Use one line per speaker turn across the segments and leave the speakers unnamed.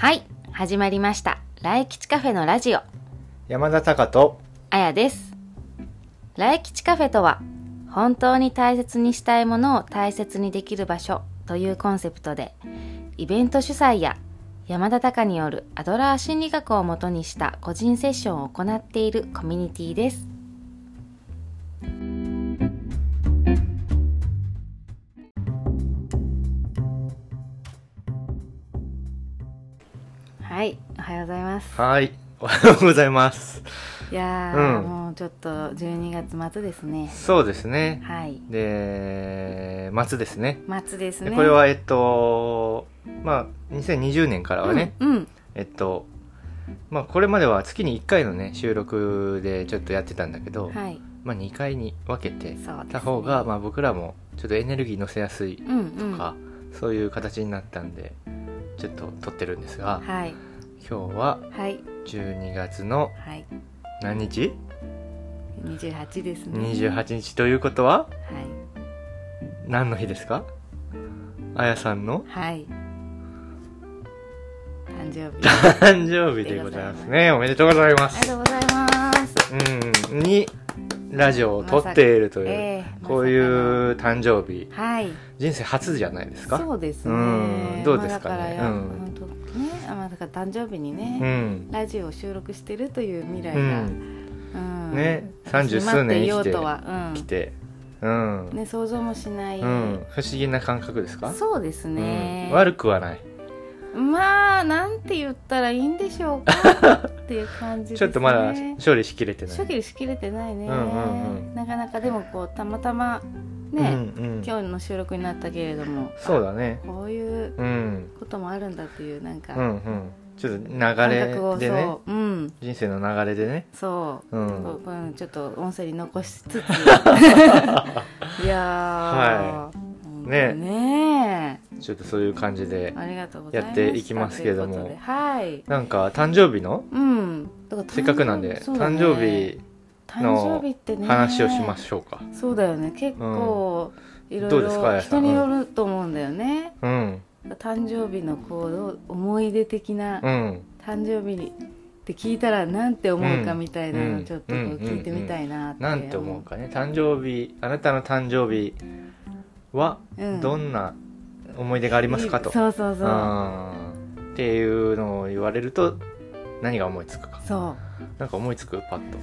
はい始まりました。来吉カフェのラジオ。
山田隆と
あやです。来吉カフェとは本当に大切にしたいものを大切にできる場所というコンセプトでイベント主催や山田隆によるアドラー心理学をもとにした個人セッションを行っているコミュニティですはいおはようございます。
はい。おはようございます。
いやー、
うん。
もうちょっと12月末ですね。
そうですね。
はい。
で末ですね。
末ですね。
でこれはえっとまあ2020年からはね、
うん、うん。
えっとまあこれまでは月に1回のね収録でちょっとやってたんだけど、
はい。
まあ2回に分けてた方が、まあ僕らもちょっとエネルギー乗せやすい
うんうん。
とか、そういう形になったんでちょっと撮ってるんですが
はい
今日は
はい。
12月の
はい。
何日
？28ですね
?28 日。ということは？
はい。
何の日ですか？あやさんの？
はい。誕生日。
誕生日でございますね。おめでとうございま
あり
す。
がとうございます。
うん。に、ラジオを撮っているという、
ええ
こういう誕生日、
はい。
人生初じゃないですか？
そうですね。
うん。どうですかね？
まあだからや
うん。
本当ね。あまあだから誕生日に
う
ね、
ん。
ラジオを収録してるという未来
う
が、
ん。
うん。
ね三十数年生きて
てうとは、
来て、うん。
うん。ね、想像もしない、
うん。不思議な感覚ですか？
そうですね、
うん。悪くはない。
まあなんて言ったらいいんでしょうか。っていう感じですね。
ちょっとまだ処理しきれてない。
処理しきれてないね、
うんうんうん。
なかなかでもこうたまたまね、
うんうん。
今日の収録になったけれども
そうだね。
こういう
うん。
こともあるんだっていうなんか、
うん。うん。ちょっと流れでね、
そう、うん、
人生の流れでね。
そう、
うん。
ちょっと音声に残しつつ。いやー、
は
本当
ね。
ね
ちょっとそういう感じでやっていきますけども。
はい。
なんか誕生日の？
うん。
せっかくなんで、
ね。
誕生日
誕生日ってね
話をしましょうか。
そうだよね結構、いろい
どうですかあ
ろ
やさん
人によると思うんだよね、
うん。
誕生日のこう思い出的な
うん。
誕生日にって聞いたらなんて思うかみたいな
うん
のちょっと聞いてみたいなって
なんて思うかね。誕生日、あなたの誕生日は
うん
どんな思い出がありますかと。
そうそうそう
うんっていうのを言われると、何が思いつくか。
そ
なんか思いつく？パッと。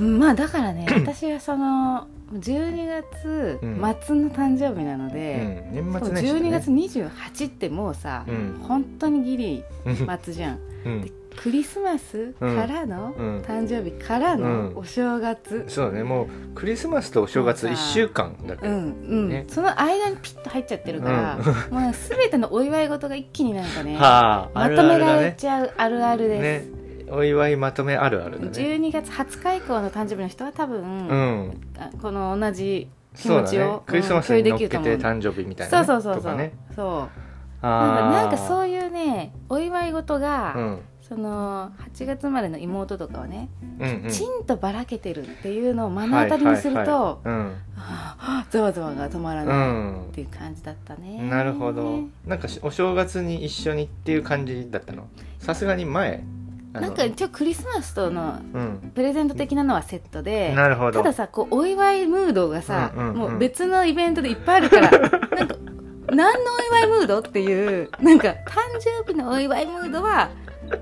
うまあだからね私はその12月末の誕生日なの
う
で、
ん。年末年始、ね。
12月28ってもうさ、
うん
本当にギリ
うん
末じゃん
うん。
クリスマスからの、
うん
誕生日からの
うん
お正月、
そうだね。もう、クリスマスとお正月
もうさ
1週間だけど。
うんうん
ね
その間にピッと入っちゃってるから、もう全てのお祝い事が一気になんかね まとめ。られちゃうあるあるです、
ね。お祝いまとめあるあるだね。
12月20日以降の誕生日の人は多分、
うん。
あこの同じ気持ちを、。
クリスマス
うん
に乗っけ
共有できると思う
て誕生日みたいな、ね。
そうそうそうそう、
ね。
そうなんか
あ
なんかそう
い
いうねお祝い事が、
うん。
その8月生まれの妹とかはね、
うんうん。
きちんとばらけてるっていうのを目の当たりにすると、
はいはいはい
はあざわざわが止まら
う
ない
ん。
っていう感じだったね、
うん。なるほど。なんかしお正月に一緒にっていう感じだったの？さすがに前？
なんか一応クリスマスとの
うん。
プレゼント的なのはセットで
なるほど。
たださこうお祝いムードがさ、
うんうんうん
もう別のイベントでいっぱいあるからなんか何のお祝いムード？っていうなんか誕生日のお祝いムードは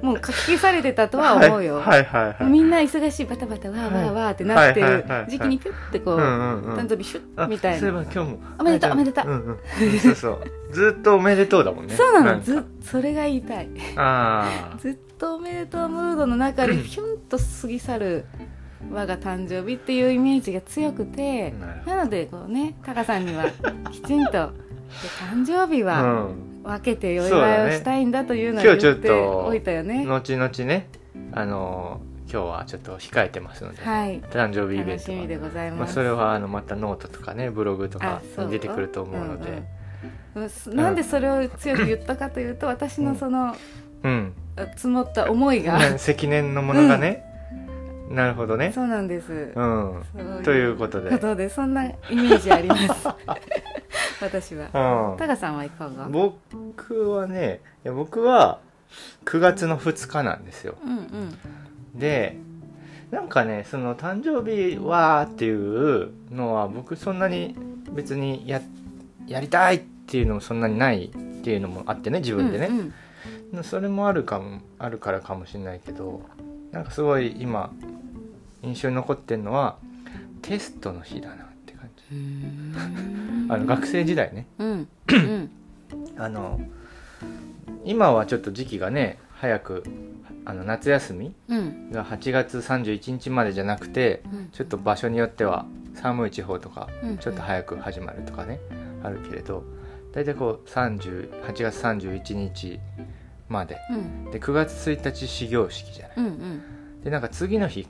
もう書き消されてたとは思うよ、
はいはいはいはい。
みんな忙しいバタバタわーわーわーってなってる時期にピュッてこう、誕生日シュ
あ
ッみたいな
そういえば今日も。
おめでとう
あ
おめでとう
うんうん。そうそう。ずっとおめでとうだもんね。
そうなのずそれが言いたい
あ
ずっとおめでとうムードの中でヒュンと過ぎ去る我が誕生日っていうイメージが強くて
な
のでこうねタカさんにはきちんとで誕生日
あ。う
は
ん。
分けてお祝いをしたいんだというのを
今日ちょっ
言って
と
おいたよね。
後々ね、あのー今日はちょっと控えてますので、
はい。
誕生日イベント
でござい
まあ、
ます、
それはあのまたノートとかねブログとかに出てくると思うので。
うんうん。なんでそれを強く言ったかというと私のその
うん、
積もった思いが、
ね積年のものがね、なるほどね。
そうなんです、
うん。
そう
ということで。
ことでそんなイメージあります 私は。
うん。
タカさんはいかが？
僕はねいや僕は9月の2日なんですよ。
うんうん。
でなんかねその誕生日はっていうのは僕そんなに別にややりたいっていうのもそんなにないっていうのもあってね自分でね、
うん
それもあるかもあるからかもしれないけどなんかすごい今印象に残ってるのはテストの日だなって感じ。
うん
あの学生時代ね。
うん。うん。
あの今はちょっと時期がね早くあの夏休み
うん。
が8月31日までじゃなくて
うん。
ちょっと場所によっては寒い地方とか
うん。
ちょっと早く始まるとかねあるけれど大体こう30 8月31日まで。
うん。
で9月1日始業式じゃない。
うんうん。
でなんか次の日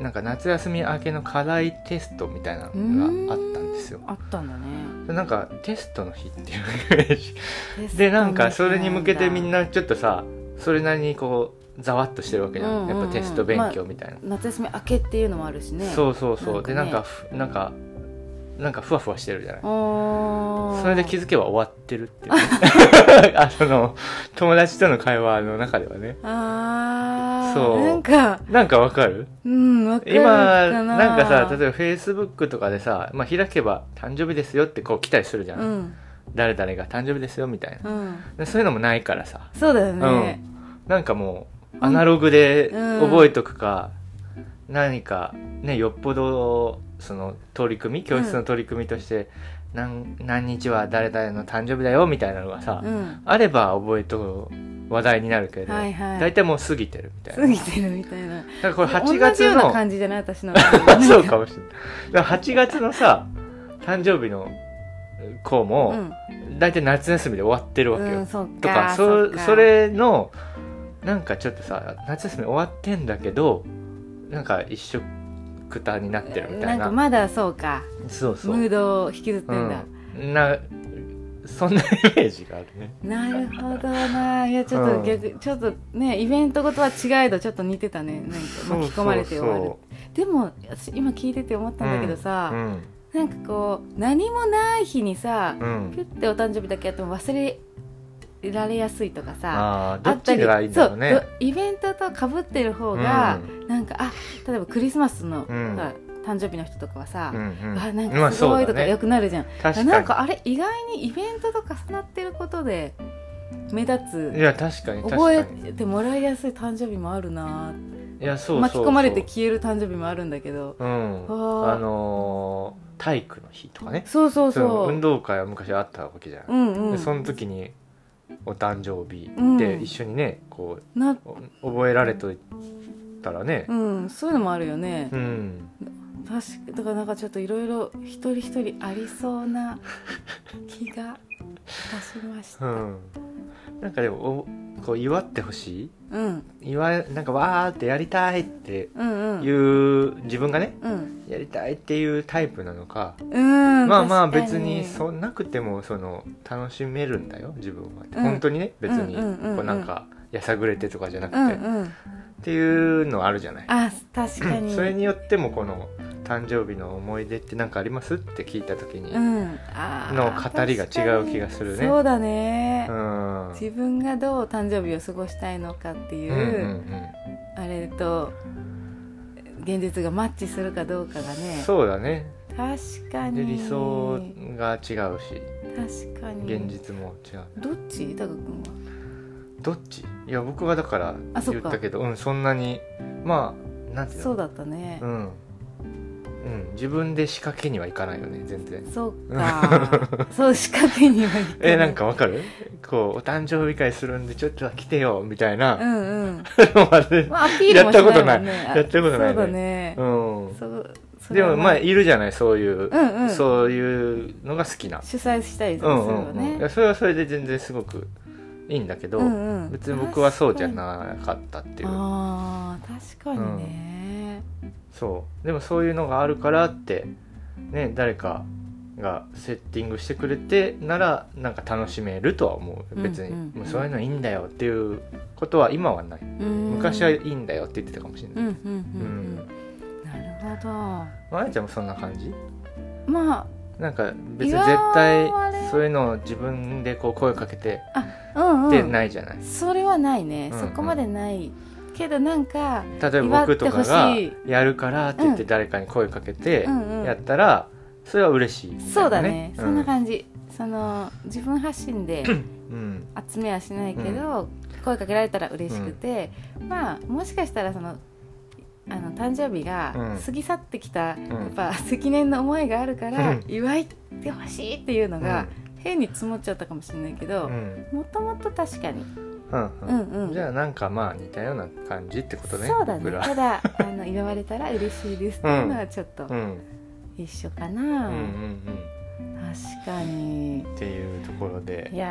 なんか夏休み明けの課題テストみたいなのがあっですよ。
あったんだね。
でなんかテストの日っていうイメージ。でなんかそれに向けてみんなちょっとさそれなりにこうざわっとしてるわけじゃん、やっぱテスト勉強みたいな、
夏休み明けっていうのもあるしね。
そうそうそう、で
な
んんかふなんかなんかふわふわしてるじゃない。それで気づけば終わってるっていうね。あその友達との会話の中ではね。
ああ
そう。
なんか
なんかわかる？
うんわかる
今
かな。
なんかさ例えばフェイスブックとかでさ、まあ、開けば誕生日ですよってこう来たりするじゃん、
うん。
誰々が誕生日ですよみたいな。
うん。
でそういうのもないからさ。
そうだよね。
なんかもうアナログで
うん。
覚えとくか、何かねよっぽどその取り組み？教室の取り組みとして、何何日は誰々の誕生日だよみたいなのがさ、
うん。
あれば覚えと話題になるけど、
はいはい。
大体もう過ぎてるみたいな。
過ぎてるみたいな。
だからこれ8
同じ
月
ような
の
感じじゃない私の。
そうかもしれない。だから8月のさ誕生日の子も、大体夏休みで終わってるわけよ、
うんそっ
とか
か。
そそれのなんかちょっとさ夏休み終わってんだけどなんか一緒くたになってるみた
な。いん
な
かまだそうか。
そうそう。
ムードを引きずってんだ、
うん、なそんなイメージがあるね。
なるほどな。いやちょっと逆、ちょっとねイベントごとは違えどちょっと似てたね。なんか巻き込まれて終わる。でも私今聞いてて思ったんだけどさ、
うん。
なんかこう何もない日にさ、
うん。
ピュッてお誕生日だけやっても忘れられやすいとかさ
あっちがいいんだろうね。
そうどイベントとかぶってる方が、なんかあ例えばクリスマスの、
うん。
さ誕生日の人とかはさ、
うんうん。
あなん
まあ
かすごいとかよくなるじゃん、なんかあれ意外にイベントと重なってることで目立つ
いや確かに確
覚えてもらいやすい誕生日もあるな巻き込まれて消える誕生日もあるんだけど。
うん。
あ
のー体育の日とかね。
そうそう
そ
う。
運動会は昔あったわけじゃん、
うんうん。
でその時にお誕生日
うん。
で一緒にねこ
な
うお覚えられといたらね。
うんそういうのもあるよね、
うん。
確かだからなんかちょっといろいろ一人一人ありそうな気がいたしました、
うん。なんかでもおこう祝ってほしい？
うん、
祝いなんかわーってやりたいって
うんうん。
いう自分がね
うん。
やりたいっていうタイプなのか、
うん
まあまあ別にそうなくてもその楽しめるんだよ自分は、
うん。
本当にね別に
うんうんうんうん。
こうなんかやさぐれてとかじゃなくて、
うん
っ
うん。
ていうのあるじゃない？
あ確かに。
それによってもこの誕生日の思い出って何かあります？って聞いた時に、
うん。
の語りが違う気がするね。
そうだね、
うん。
自分がどう誕生日を過ごしたいのかっていう、
うんうん
あれと現実がマッチするかどうかが
うん
ね。
そうだね。
確かに。
で理想が違うし。
確かに。
現実も違う。
どっち？タカ君は？
どっち？いや僕はだから言ったけどうんそんなにまあなんていうの？
そうだったね。
う、ん、うん、自分で仕掛けにはいかないよね全然。
そうか。そう仕掛けにはいかない。
えなんかわかる？こうお誕生日会するんでちょっとは来てよみたいな、
うんうん、
ま
あ、アピールもしないもんね。
やったことない。やったことないね。
そうだね、
うん。
そうそれは
でもまあいるじゃないそういう、
うんうん。
そういうのが好きな。
主催したりとかするよ
うんうんうん。い
ね
やそれはそれで全然すごくいいんだけど、
うんうん。
別に僕はそうじゃなかったっていう。
あー確かにね、
そう。でもそういうのがあるからってね誰かがセッティングしてくれてならなんか楽しめるとは思う。別に、もうそういうのいいんだよっていうことは今はない、
うん。
昔はいいんだよって言ってたかもしれ
うん
ない、
なるほ
まああやちゃんもそんな感じ？
どまあ
なんか別に
祝
絶対そういうのを自分でこう声かけて
うん
って
うん
ないじゃない、
それはないね、
うんうん。
そこまでないけどなんか
例えば僕とかがやるからって言って
うん。
誰かに声かけて
うんうん。
やったらそれは嬉しいみたいな、
そうだね、そんな
じ、
感じ。その自分発信で
うん。
集めはしないけど、声かけられたら嬉しくて、まあもしかしたらそのあの誕生日が
うん。
過ぎ去ってきた、
ん。
やっぱ積年の思いがあるから、
うん。
祝ってほしいっていうのが、変に積もっちゃったかもしれないけ
う
ど
ん。
もともと確かに、
うん
う
うん
んうん。
じゃあなんかまあ似たような感じってことね
そうだね。
僕ら。
ただあの祝われたら嬉しいですっていうのはちょっと
うん。
一緒かな、
うんうんうん。
確かに。
っていうところで
いや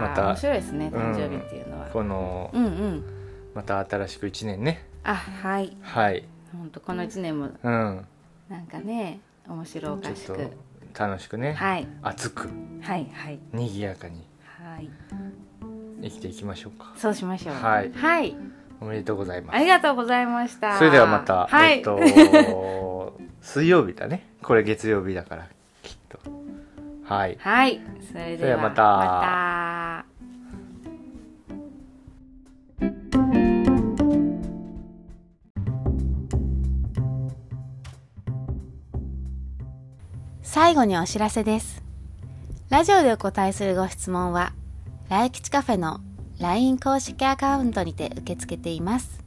ー、
また
面白いですね誕生日っていうのは、
この
うん、うん。
また新しく1年ね。
あはい。
はい。
本当この1年も
うん。
なんかね面白おかし
ちょっ
く
と楽しくね。
はい。
熱く。
はいはい。
賑やかに。
はい
生きていきましょうか。
そうしましょう。
はい。
はい、
おめでとうございます。
ありがとうございました。
それではまた、
はい、
えっと 水曜日だね。これ月曜日だからきっと。はい。
はい。それでは
それではまた。
また。最後にお知らせです。ラジオでお答えするご質問は、来吉カフェの LINE 公式アカウントにて受け付けています。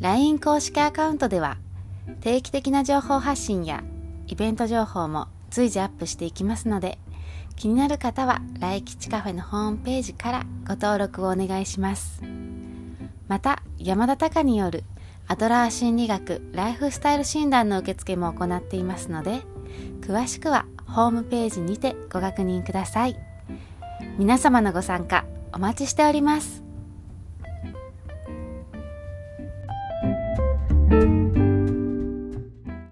LINE 公式アカウントでは、定期的な情報発信やイベント情報も随時アップしていきますので、気になる方は来吉カフェのホームページからご登録をお願いします。また、山田隆によるアドラー心理学ライフスタイル診断の受付も行っていますので、詳しくはホームページにてご確認ください。皆様のご参加お待ちしております。